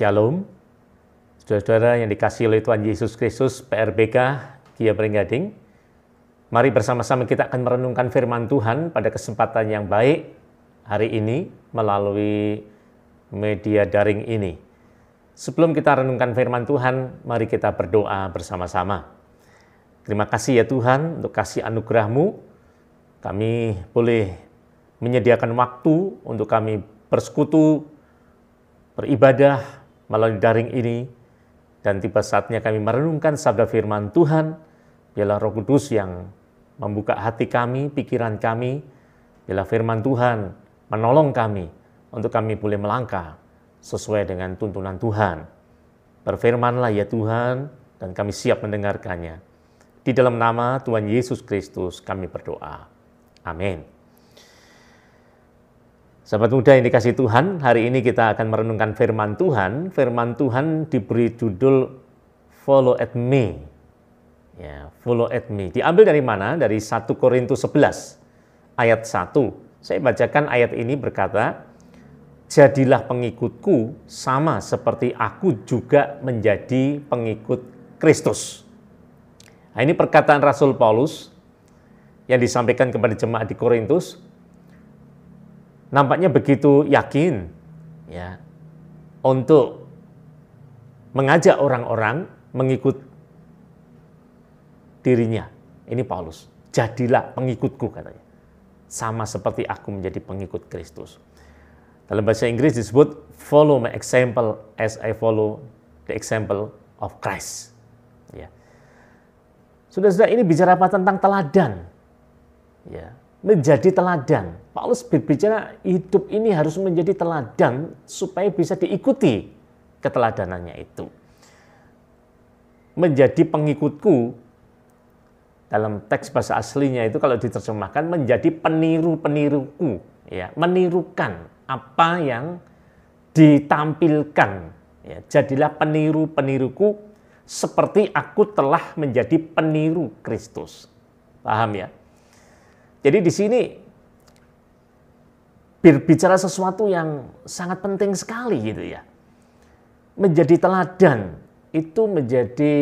Shalom, saudara-saudara yang dikasih oleh Tuhan Yesus Kristus, PRBK, Kia Pringgading. Mari bersama-sama kita akan merenungkan firman Tuhan pada kesempatan yang baik hari ini melalui media daring ini. Sebelum kita renungkan firman Tuhan, mari kita berdoa bersama-sama. Terima kasih ya Tuhan untuk kasih anugerah-Mu. Kami boleh menyediakan waktu untuk kami bersekutu, beribadah, melalui daring ini dan tiba saatnya kami merenungkan sabda firman Tuhan biarlah Roh Kudus yang membuka hati kami, pikiran kami biarlah firman Tuhan menolong kami untuk kami boleh melangkah sesuai dengan tuntunan Tuhan. Berfirmanlah ya Tuhan dan kami siap mendengarkannya. Di dalam nama Tuhan Yesus Kristus kami berdoa. Amin. Sahabat muda yang dikasih Tuhan, hari ini kita akan merenungkan firman Tuhan. Firman Tuhan diberi judul Follow at Me. Ya, follow at me. Diambil dari mana? Dari 1 Korintus 11 ayat 1. Saya bacakan ayat ini berkata, Jadilah pengikutku sama seperti aku juga menjadi pengikut Kristus. Nah, ini perkataan Rasul Paulus yang disampaikan kepada jemaat di Korintus nampaknya begitu yakin ya untuk mengajak orang-orang mengikut dirinya. Ini Paulus. Jadilah pengikutku katanya. Sama seperti aku menjadi pengikut Kristus. Dalam bahasa Inggris disebut follow my example as I follow the example of Christ. Ya. Sudah-sudah ini bicara apa tentang teladan. Ya, menjadi teladan. Paulus berbicara hidup ini harus menjadi teladan supaya bisa diikuti keteladanannya itu. Menjadi pengikutku dalam teks bahasa aslinya itu kalau diterjemahkan menjadi peniru-peniruku, ya, menirukan apa yang ditampilkan. Ya, jadilah peniru-peniruku seperti aku telah menjadi peniru Kristus. Paham ya? Jadi di sini berbicara sesuatu yang sangat penting sekali gitu ya. Menjadi teladan itu menjadi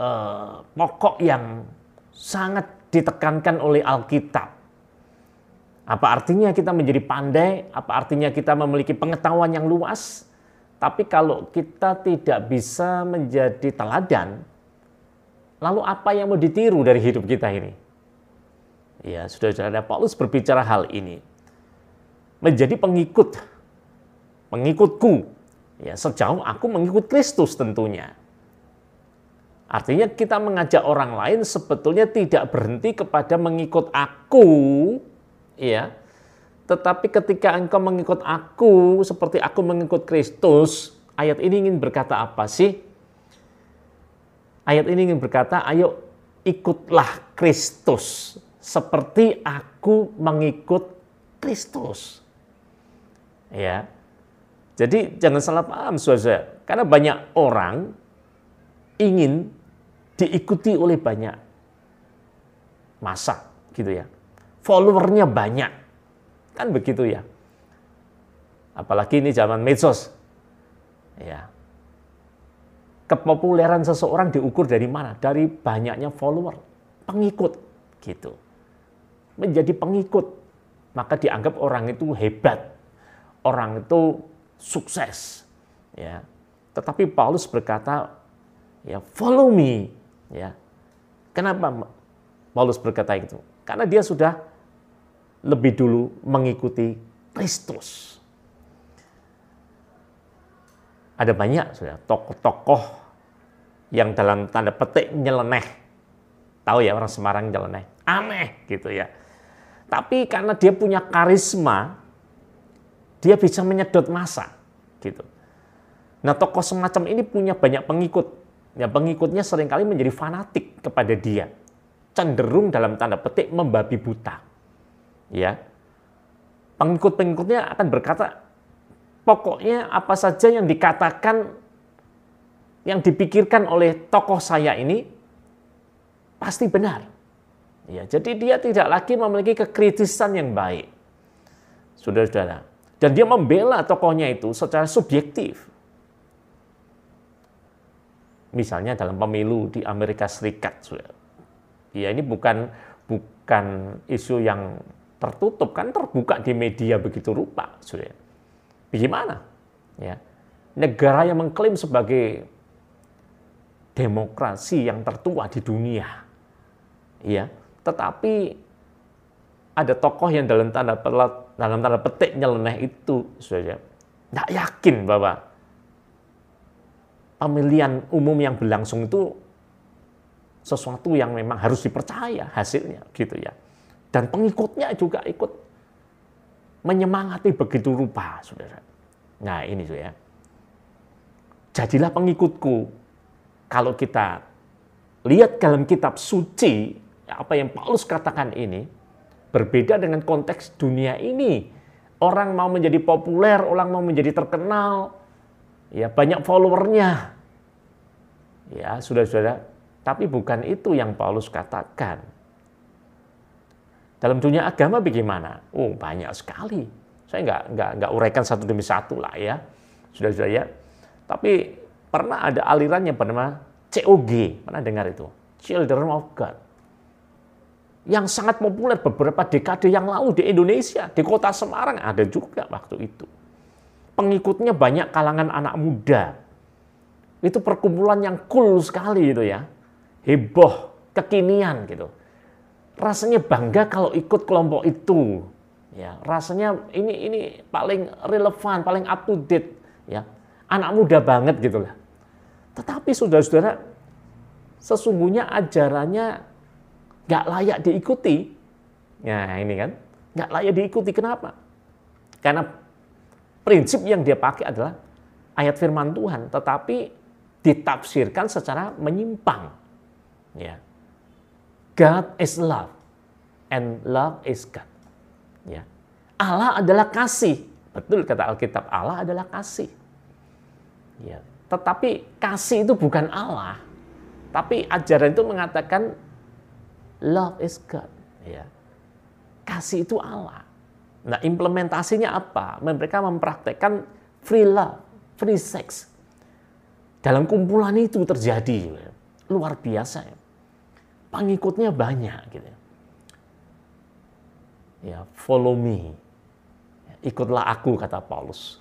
uh, pokok yang sangat ditekankan oleh Alkitab. Apa artinya kita menjadi pandai? Apa artinya kita memiliki pengetahuan yang luas? Tapi kalau kita tidak bisa menjadi teladan, lalu apa yang mau ditiru dari hidup kita ini? Ya, sudah ada Paulus berbicara hal ini. Menjadi pengikut, pengikutku. Ya, sejauh aku mengikut Kristus tentunya. Artinya kita mengajak orang lain sebetulnya tidak berhenti kepada mengikut aku, ya. Tetapi ketika engkau mengikut aku seperti aku mengikut Kristus, ayat ini ingin berkata apa sih? Ayat ini ingin berkata, ayo ikutlah Kristus seperti aku mengikut Kristus. Ya. Jadi jangan salah paham saudara, karena banyak orang ingin diikuti oleh banyak masa gitu ya. Followernya banyak. Kan begitu ya. Apalagi ini zaman medsos. Ya. Kepopuleran seseorang diukur dari mana? Dari banyaknya follower, pengikut gitu menjadi pengikut, maka dianggap orang itu hebat, orang itu sukses. Ya. Tetapi Paulus berkata, ya follow me. Ya. Kenapa Paulus berkata itu? Karena dia sudah lebih dulu mengikuti Kristus. Ada banyak sudah tokoh-tokoh yang dalam tanda petik nyeleneh. Tahu ya orang Semarang nyeleneh. Aneh gitu ya tapi karena dia punya karisma, dia bisa menyedot masa, gitu. Nah, tokoh semacam ini punya banyak pengikut. Ya, pengikutnya sering kali menjadi fanatik kepada dia. Cenderung dalam tanda petik membabi buta. Ya. Pengikut-pengikutnya akan berkata, pokoknya apa saja yang dikatakan yang dipikirkan oleh tokoh saya ini pasti benar. Ya, jadi dia tidak lagi memiliki kekritisan yang baik. Saudara-saudara. Dan dia membela tokohnya itu secara subjektif. misalnya dalam pemilu di Amerika Serikat. Ya ini bukan bukan isu yang tertutup kan terbuka di media begitu rupa, sudah. Bagaimana? Ya, negara yang mengklaim sebagai demokrasi yang tertua di dunia, ya, tetapi ada tokoh yang dalam tanda dalam tanda petik nyeleneh itu, sudah tidak yakin bahwa pemilihan umum yang berlangsung itu sesuatu yang memang harus dipercaya hasilnya gitu ya. Dan pengikutnya juga ikut menyemangati begitu rupa, saudara. Nah ini ya. Jadilah pengikutku. Kalau kita lihat dalam kitab suci, apa yang Paulus katakan ini, berbeda dengan konteks dunia ini. Orang mau menjadi populer, orang mau menjadi terkenal, ya banyak followernya. Ya, sudah-sudah tapi bukan itu yang Paulus katakan. Dalam dunia agama bagaimana? Oh banyak sekali. Saya nggak nggak nggak uraikan satu demi satu lah ya, sudah sudah ya. Tapi pernah ada aliran yang bernama COG, pernah dengar itu? Children of God. Yang sangat populer beberapa dekade yang lalu di Indonesia, di kota Semarang ada juga waktu itu. Pengikutnya banyak kalangan anak muda. Itu perkumpulan yang cool sekali itu ya heboh, kekinian gitu. Rasanya bangga kalau ikut kelompok itu. Ya, rasanya ini ini paling relevan, paling up to date ya. Anak muda banget gitu lah. Tetapi saudara-saudara, sesungguhnya ajarannya nggak layak diikuti. Ya ini kan, nggak layak diikuti. Kenapa? Karena prinsip yang dia pakai adalah ayat firman Tuhan, tetapi ditafsirkan secara menyimpang. Ya. God is love and love is God. Ya. Allah adalah kasih. Betul kata Alkitab, Allah adalah kasih. Ya. Tetapi kasih itu bukan Allah. Tapi ajaran itu mengatakan love is God. Ya. Kasih itu Allah. Nah, implementasinya apa? Mereka mempraktekkan free love, free sex. Dalam kumpulan itu terjadi. Luar biasa ya pengikutnya banyak gitu. Ya, follow me. Ikutlah aku kata Paulus.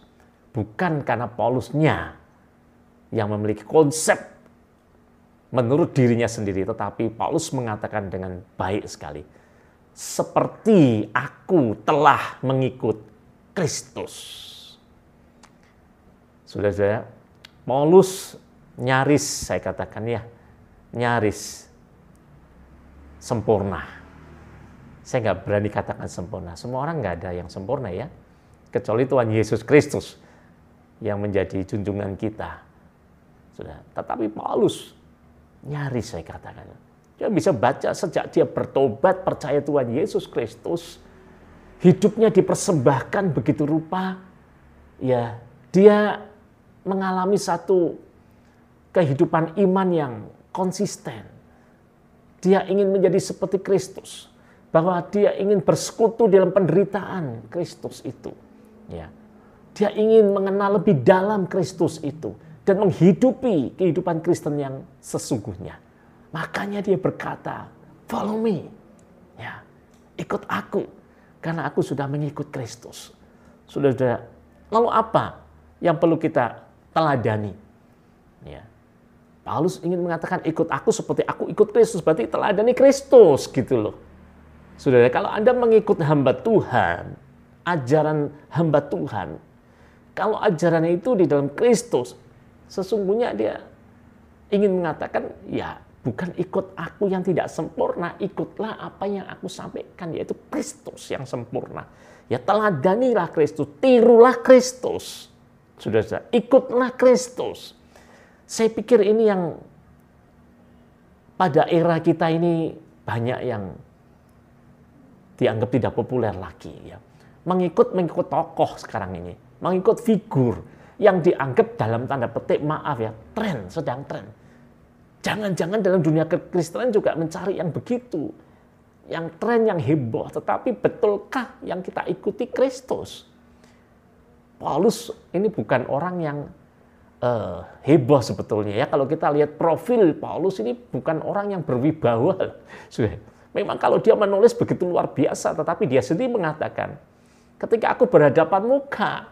Bukan karena Paulusnya yang memiliki konsep menurut dirinya sendiri, tetapi Paulus mengatakan dengan baik sekali. Seperti aku telah mengikut Kristus. Sudah saya Paulus nyaris saya katakan ya, nyaris sempurna. Saya nggak berani katakan sempurna. Semua orang nggak ada yang sempurna ya. Kecuali Tuhan Yesus Kristus yang menjadi junjungan kita. Sudah. Tetapi Paulus nyaris saya katakan. Dia bisa baca sejak dia bertobat percaya Tuhan Yesus Kristus. Hidupnya dipersembahkan begitu rupa. Ya, dia mengalami satu kehidupan iman yang konsisten dia ingin menjadi seperti Kristus. Bahwa dia ingin bersekutu dalam penderitaan Kristus itu. Ya. Dia ingin mengenal lebih dalam Kristus itu. Dan menghidupi kehidupan Kristen yang sesungguhnya. Makanya dia berkata, follow me. Ya, ikut aku. Karena aku sudah mengikut Kristus. Sudah, sudah. Lalu apa yang perlu kita teladani? Ya, Paulus ingin mengatakan ikut aku seperti aku ikut Kristus, berarti teladani Kristus gitu loh. Saudara, kalau Anda mengikut hamba Tuhan, ajaran hamba Tuhan, kalau ajarannya itu di dalam Kristus, sesungguhnya dia ingin mengatakan, ya bukan ikut aku yang tidak sempurna, ikutlah apa yang aku sampaikan, yaitu Kristus yang sempurna. Ya teladanilah Kristus, tirulah Kristus. Sudah, sudah ikutlah Kristus. Saya pikir ini yang pada era kita ini banyak yang dianggap tidak populer lagi ya. Mengikut mengikut tokoh sekarang ini, mengikut figur yang dianggap dalam tanda petik maaf ya, tren, sedang tren. Jangan-jangan dalam dunia kekristenan juga mencari yang begitu. Yang tren, yang heboh. Tetapi betulkah yang kita ikuti Kristus? Paulus ini bukan orang yang uh, heboh sebetulnya ya kalau kita lihat profil Paulus ini bukan orang yang berwibawa. Memang kalau dia menulis begitu luar biasa, tetapi dia sendiri mengatakan, ketika aku berhadapan muka,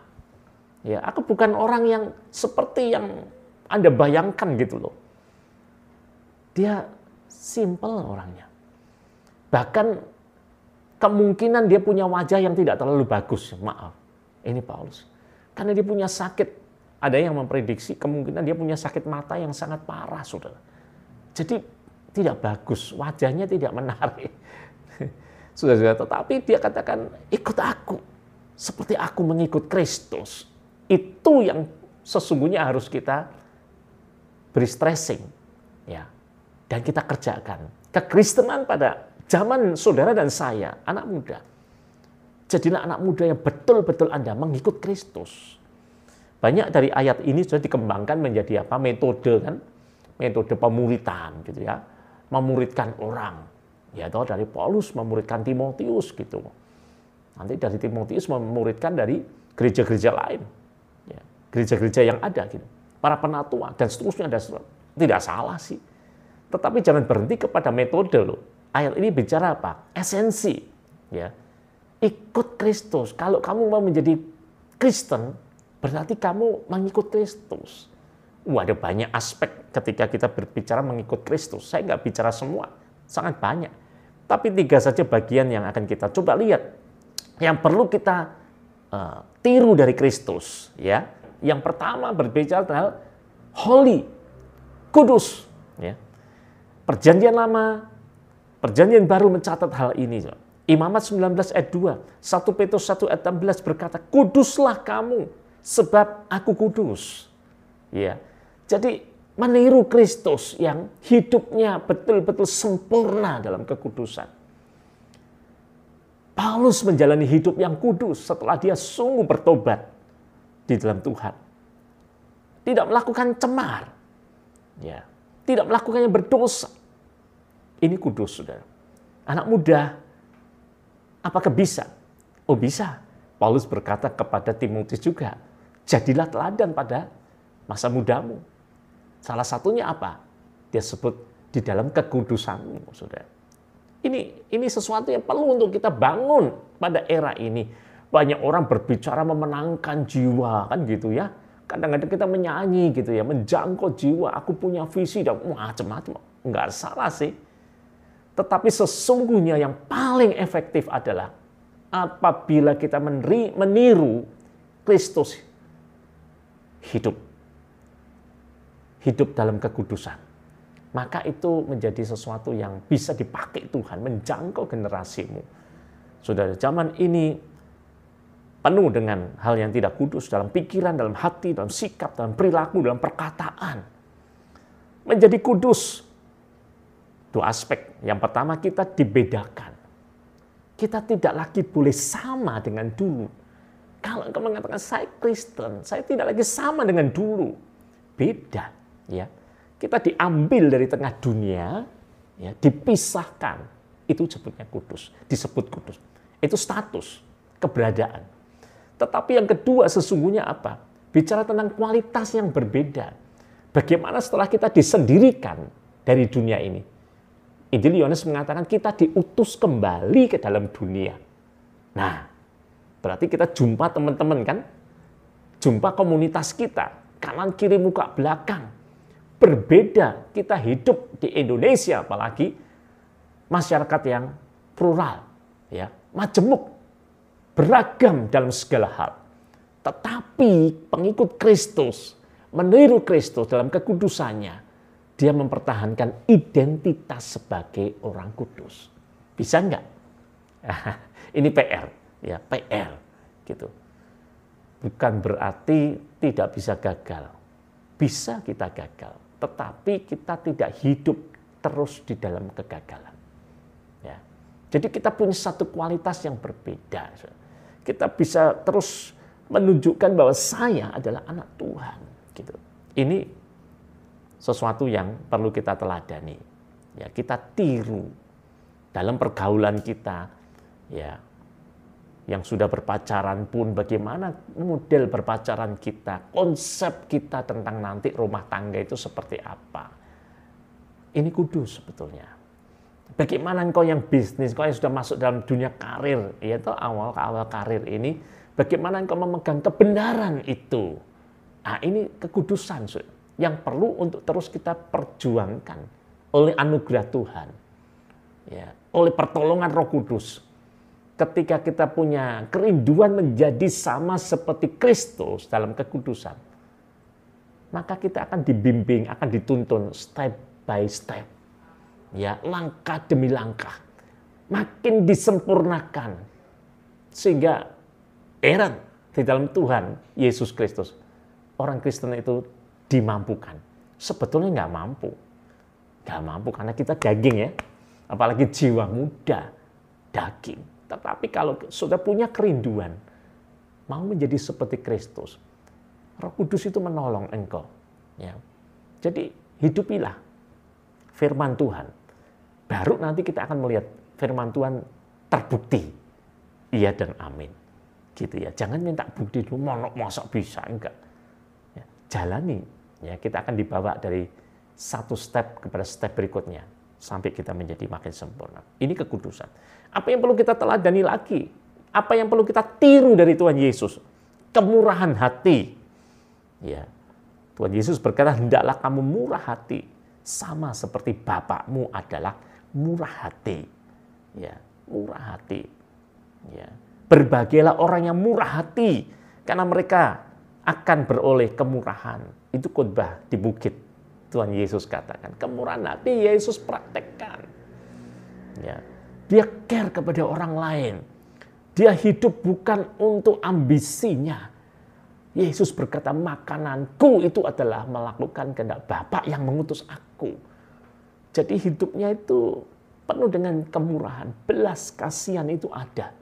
ya aku bukan orang yang seperti yang anda bayangkan gitu loh. Dia simple orangnya. Bahkan kemungkinan dia punya wajah yang tidak terlalu bagus. Maaf, ini Paulus. Karena dia punya sakit. Ada yang memprediksi kemungkinan dia punya sakit mata yang sangat parah, saudara. Jadi tidak bagus, wajahnya tidak menarik. Sudah-sudah, tetapi dia katakan, ikut aku. Seperti aku mengikut Kristus. Itu yang sesungguhnya harus kita beri stressing. ya Dan kita kerjakan. Kekristenan pada zaman saudara dan saya, anak muda. Jadilah anak muda yang betul-betul Anda mengikut Kristus. Banyak dari ayat ini sudah dikembangkan menjadi apa? Metode kan? Metode pemuritan gitu ya. Memuridkan orang. Ya atau dari Paulus memuridkan Timotius gitu. Nanti dari Timotius memuridkan dari gereja-gereja lain. Gereja-gereja yang ada gitu. Para penatua dan seterusnya ada tidak salah sih. Tetapi jangan berhenti kepada metode loh. Ayat ini bicara apa? Esensi. Ya, ikut Kristus. Kalau kamu mau menjadi Kristen, berarti kamu mengikut Kristus. Wah, ada banyak aspek ketika kita berbicara mengikut Kristus. Saya nggak bicara semua, sangat banyak. Tapi tiga saja bagian yang akan kita coba lihat. Yang perlu kita uh, tiru dari Kristus. ya. Yang pertama berbicara tentang holy, kudus. Ya. Perjanjian lama, perjanjian baru mencatat hal ini. Imamat 19 ayat 2, 1 Petrus 1 ayat 16 berkata, Kuduslah kamu, sebab aku kudus. Ya. Jadi meniru Kristus yang hidupnya betul-betul sempurna dalam kekudusan. Paulus menjalani hidup yang kudus setelah dia sungguh bertobat di dalam Tuhan. Tidak melakukan cemar. Ya. Tidak melakukan yang berdosa. Ini kudus, saudara. Anak muda Apakah bisa? Oh bisa. Paulus berkata kepada Timotius juga, jadilah teladan pada masa mudamu. Salah satunya apa? Dia sebut di dalam kekudusanmu, saudara. Ini ini sesuatu yang perlu untuk kita bangun pada era ini. Banyak orang berbicara memenangkan jiwa, kan gitu ya. Kadang-kadang kita menyanyi gitu ya, menjangkau jiwa. Aku punya visi dan macam-macam. Enggak salah sih. Tetapi sesungguhnya yang paling efektif adalah apabila kita meniru Kristus hidup. Hidup dalam kekudusan. Maka itu menjadi sesuatu yang bisa dipakai Tuhan, menjangkau generasimu. Sudah zaman ini penuh dengan hal yang tidak kudus dalam pikiran, dalam hati, dalam sikap, dalam perilaku, dalam perkataan. Menjadi kudus Dua aspek. Yang pertama kita dibedakan. Kita tidak lagi boleh sama dengan dulu. Kalau engkau mengatakan saya Kristen, saya tidak lagi sama dengan dulu. Beda, ya. Kita diambil dari tengah dunia, ya, dipisahkan. Itu sebutnya kudus, disebut kudus. Itu status, keberadaan. Tetapi yang kedua sesungguhnya apa? Bicara tentang kualitas yang berbeda. Bagaimana setelah kita disendirikan dari dunia ini, Injil Yohanes mengatakan kita diutus kembali ke dalam dunia. Nah, berarti kita jumpa teman-teman kan? Jumpa komunitas kita, kanan kiri muka belakang. Berbeda kita hidup di Indonesia apalagi masyarakat yang plural, ya, majemuk, beragam dalam segala hal. Tetapi pengikut Kristus, meniru Kristus dalam kekudusannya, dia mempertahankan identitas sebagai orang kudus. Bisa enggak? Ini PR, ya PR gitu. Bukan berarti tidak bisa gagal. Bisa kita gagal, tetapi kita tidak hidup terus di dalam kegagalan. Ya. Jadi kita punya satu kualitas yang berbeda. Kita bisa terus menunjukkan bahwa saya adalah anak Tuhan. Gitu. Ini sesuatu yang perlu kita teladani. Ya, kita tiru dalam pergaulan kita. Ya. yang sudah berpacaran pun bagaimana model berpacaran kita, konsep kita tentang nanti rumah tangga itu seperti apa. Ini kudus sebetulnya. Bagaimana engkau yang bisnis, engkau yang sudah masuk dalam dunia karir, yaitu awal-awal karir ini, bagaimana engkau memegang kebenaran itu. Nah ini kekudusan yang perlu untuk terus kita perjuangkan oleh anugerah Tuhan. Ya, oleh pertolongan roh kudus ketika kita punya kerinduan menjadi sama seperti Kristus dalam kekudusan, maka kita akan dibimbing, akan dituntun step by step. Ya, langkah demi langkah. Makin disempurnakan. Sehingga heran di dalam Tuhan Yesus Kristus. Orang Kristen itu dimampukan. Sebetulnya nggak mampu. Nggak mampu karena kita daging ya. Apalagi jiwa muda, daging tetapi kalau sudah punya kerinduan, mau menjadi seperti Kristus, Roh Kudus itu menolong engkau. Ya. Jadi hidupilah firman Tuhan. Baru nanti kita akan melihat firman Tuhan terbukti. Iya dan amin. Gitu ya. Jangan minta bukti dulu, mau masa bisa enggak. Ya, jalani. Ya, kita akan dibawa dari satu step kepada step berikutnya sampai kita menjadi makin sempurna. Ini kekudusan. Apa yang perlu kita teladani lagi? Apa yang perlu kita tiru dari Tuhan Yesus? Kemurahan hati. Ya. Tuhan Yesus berkata, hendaklah kamu murah hati. Sama seperti Bapakmu adalah murah hati. Ya, murah hati. Ya. Berbahagialah orang yang murah hati. Karena mereka akan beroleh kemurahan. Itu khotbah di bukit. Tuhan Yesus katakan. Kemurahan hati Yesus praktekkan. Ya. Dia care kepada orang lain. Dia hidup bukan untuk ambisinya. Yesus berkata, makananku itu adalah melakukan kehendak Bapa yang mengutus aku. Jadi hidupnya itu penuh dengan kemurahan, belas kasihan itu ada.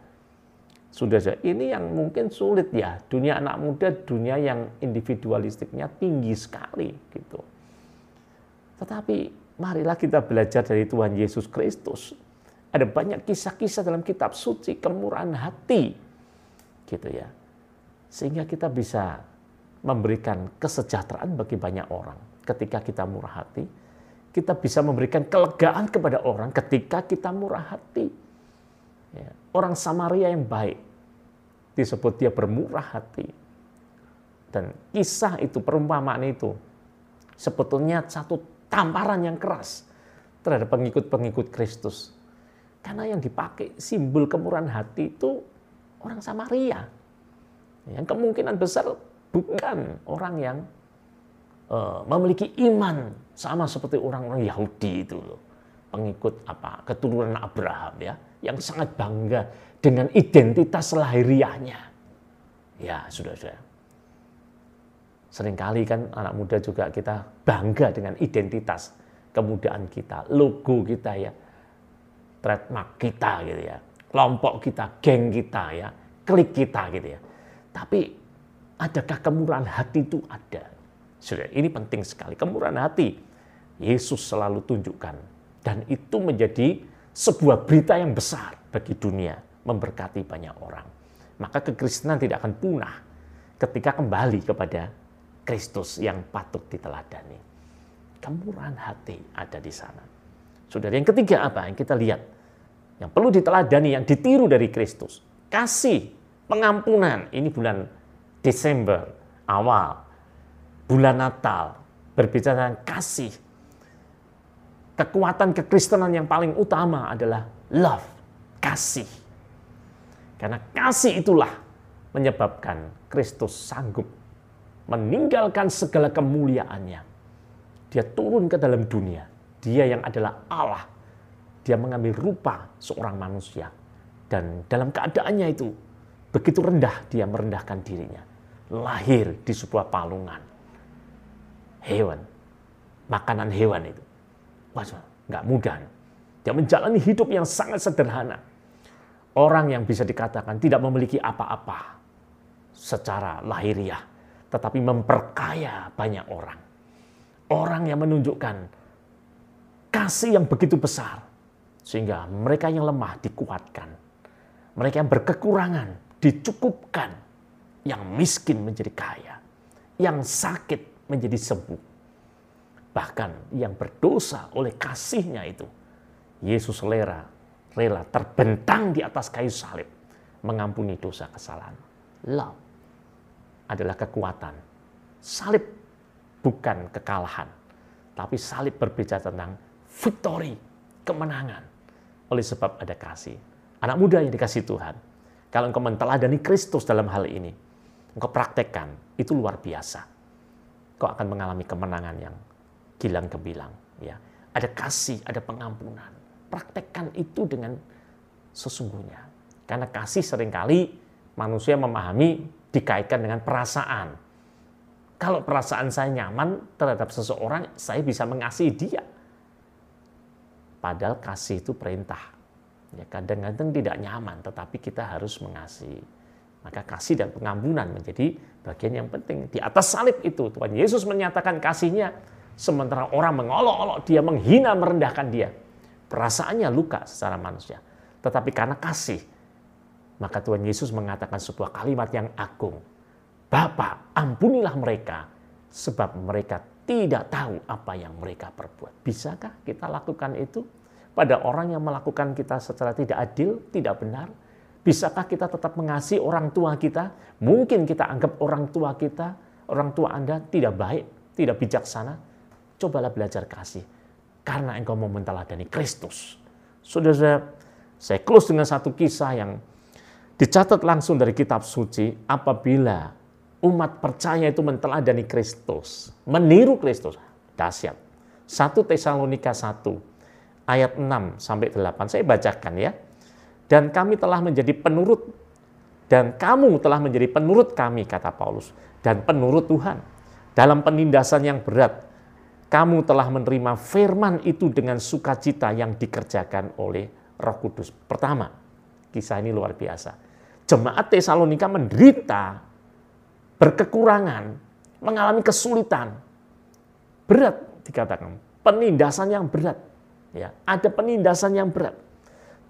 Sudah saja, ini yang mungkin sulit ya. Dunia anak muda, dunia yang individualistiknya tinggi sekali gitu. Tetapi marilah kita belajar dari Tuhan Yesus Kristus ada banyak kisah-kisah dalam kitab suci, kemurahan hati. Gitu ya. Sehingga kita bisa memberikan kesejahteraan bagi banyak orang ketika kita murah hati. Kita bisa memberikan kelegaan kepada orang ketika kita murah hati. Ya. Orang Samaria yang baik disebut dia bermurah hati. Dan kisah itu, perumpamaan itu sebetulnya satu tamparan yang keras terhadap pengikut-pengikut Kristus karena yang dipakai simbol kemurahan hati itu orang Samaria. Yang kemungkinan besar bukan orang yang uh, memiliki iman sama seperti orang-orang Yahudi itu loh. Pengikut apa? Keturunan Abraham ya, yang sangat bangga dengan identitas lahiriahnya. Ya, sudah-sudah. Seringkali kan anak muda juga kita bangga dengan identitas kemudaan kita, logo kita ya trademark kita gitu ya, kelompok kita, geng kita ya, klik kita gitu ya. Tapi adakah kemurahan hati itu ada? Sudah, ini penting sekali. Kemurahan hati Yesus selalu tunjukkan dan itu menjadi sebuah berita yang besar bagi dunia, memberkati banyak orang. Maka kekristenan tidak akan punah ketika kembali kepada Kristus yang patut diteladani. Kemurahan hati ada di sana. Saudara, yang ketiga apa yang kita lihat? Yang perlu diteladani, yang ditiru dari Kristus. Kasih, pengampunan. Ini bulan Desember, awal. Bulan Natal, berbicara tentang kasih. Kekuatan kekristenan yang paling utama adalah love, kasih. Karena kasih itulah menyebabkan Kristus sanggup meninggalkan segala kemuliaannya. Dia turun ke dalam dunia dia yang adalah Allah. Dia mengambil rupa seorang manusia. Dan dalam keadaannya itu, begitu rendah dia merendahkan dirinya. Lahir di sebuah palungan. Hewan. Makanan hewan itu. Wah, nggak mudah. Dia menjalani hidup yang sangat sederhana. Orang yang bisa dikatakan tidak memiliki apa-apa secara lahiriah, tetapi memperkaya banyak orang. Orang yang menunjukkan kasih yang begitu besar sehingga mereka yang lemah dikuatkan. Mereka yang berkekurangan dicukupkan. Yang miskin menjadi kaya. Yang sakit menjadi sembuh. Bahkan yang berdosa oleh kasihnya itu. Yesus rela, rela terbentang di atas kayu salib. Mengampuni dosa kesalahan. Love adalah kekuatan. Salib bukan kekalahan. Tapi salib berbicara tentang victory, kemenangan. Oleh sebab ada kasih. Anak muda yang dikasih Tuhan. Kalau engkau menteladani Kristus dalam hal ini, engkau praktekkan, itu luar biasa. Kau akan mengalami kemenangan yang gilang kebilang. Ya. Ada kasih, ada pengampunan. Praktekkan itu dengan sesungguhnya. Karena kasih sering kali manusia memahami dikaitkan dengan perasaan. Kalau perasaan saya nyaman terhadap seseorang, saya bisa mengasihi dia. Padahal kasih itu perintah. Ya, kadang-kadang tidak nyaman, tetapi kita harus mengasihi. Maka kasih dan pengampunan menjadi bagian yang penting. Di atas salib itu Tuhan Yesus menyatakan kasihnya, sementara orang mengolok-olok dia, menghina, merendahkan dia. Perasaannya luka secara manusia. Tetapi karena kasih, maka Tuhan Yesus mengatakan sebuah kalimat yang agung. Bapak, ampunilah mereka, sebab mereka tidak tahu apa yang mereka perbuat. Bisakah kita lakukan itu pada orang yang melakukan kita secara tidak adil, tidak benar? Bisakah kita tetap mengasihi orang tua kita? Mungkin kita anggap orang tua kita, orang tua Anda tidak baik, tidak bijaksana. Cobalah belajar kasih. Karena engkau mau menteladani Kristus. Saya, saya close dengan satu kisah yang dicatat langsung dari kitab suci apabila umat percaya itu menteladani Kristus, meniru Kristus. Dahsyat. 1 Tesalonika 1 ayat 6 sampai 8. Saya bacakan ya. Dan kami telah menjadi penurut dan kamu telah menjadi penurut kami kata Paulus dan penurut Tuhan dalam penindasan yang berat. Kamu telah menerima firman itu dengan sukacita yang dikerjakan oleh Roh Kudus. Pertama, kisah ini luar biasa. Jemaat Tesalonika menderita berkekurangan, mengalami kesulitan. Berat dikatakan, penindasan yang berat. Ya, ada penindasan yang berat.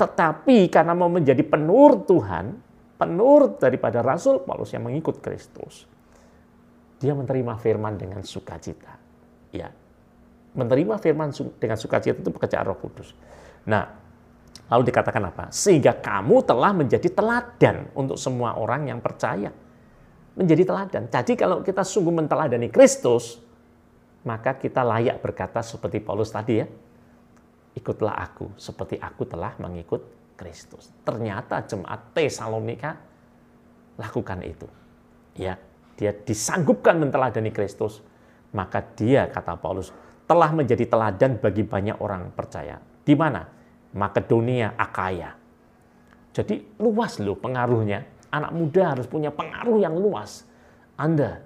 Tetapi karena mau menjadi penurut Tuhan, penurut daripada Rasul Paulus yang mengikut Kristus, dia menerima firman dengan sukacita. Ya, menerima firman dengan sukacita itu pekerjaan Roh Kudus. Nah, lalu dikatakan apa? Sehingga kamu telah menjadi teladan untuk semua orang yang percaya menjadi teladan. Jadi kalau kita sungguh menteladani Kristus, maka kita layak berkata seperti Paulus tadi ya, ikutlah aku seperti aku telah mengikut Kristus. Ternyata jemaat Tesalonika lakukan itu. Ya, dia disanggupkan menteladani Kristus, maka dia kata Paulus telah menjadi teladan bagi banyak orang percaya. Di mana? Makedonia, Akaya. Jadi luas loh pengaruhnya anak muda harus punya pengaruh yang luas. Anda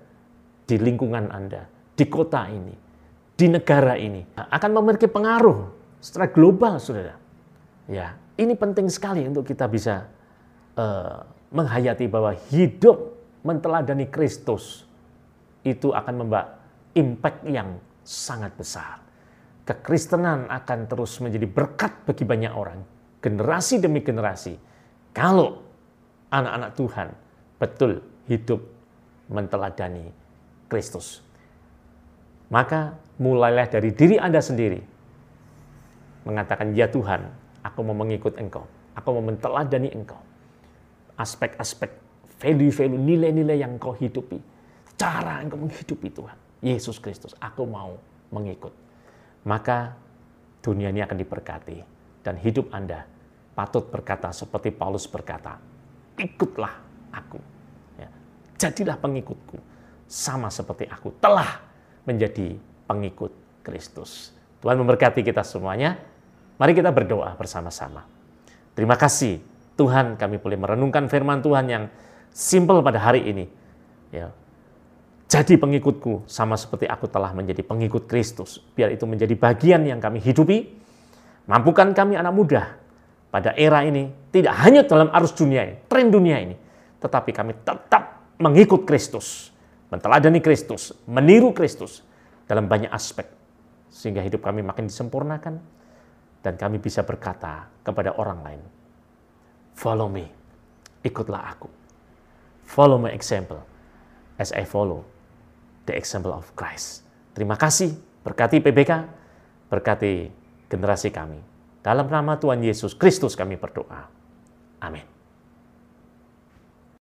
di lingkungan Anda, di kota ini, di negara ini akan memiliki pengaruh secara global, saudara. Ya, ini penting sekali untuk kita bisa uh, menghayati bahwa hidup menteladani Kristus itu akan membawa impact yang sangat besar. Kekristenan akan terus menjadi berkat bagi banyak orang, generasi demi generasi. Kalau anak-anak Tuhan betul hidup menteladani Kristus. Maka mulailah dari diri Anda sendiri. Mengatakan, ya Tuhan, aku mau mengikut Engkau. Aku mau menteladani Engkau. Aspek-aspek, value-value, nilai-nilai yang Engkau hidupi. Cara Engkau menghidupi Tuhan. Yesus Kristus, aku mau mengikut. Maka dunia ini akan diberkati. Dan hidup Anda patut berkata seperti Paulus berkata, ikutlah aku. Ya. Jadilah pengikutku, sama seperti aku telah menjadi pengikut Kristus. Tuhan memberkati kita semuanya. Mari kita berdoa bersama-sama. Terima kasih Tuhan kami boleh merenungkan firman Tuhan yang simple pada hari ini. Ya. Jadi pengikutku sama seperti aku telah menjadi pengikut Kristus. Biar itu menjadi bagian yang kami hidupi. Mampukan kami anak muda pada era ini tidak hanya dalam arus dunia ini, tren dunia ini, tetapi kami tetap mengikut Kristus, menteladani Kristus, meniru Kristus dalam banyak aspek sehingga hidup kami makin disempurnakan dan kami bisa berkata kepada orang lain, "Follow me, ikutlah aku. Follow my example as I follow the example of Christ. Terima kasih, berkati PBK, berkati generasi kami. Dalam nama Tuhan Yesus Kristus kami berdoa. Amin.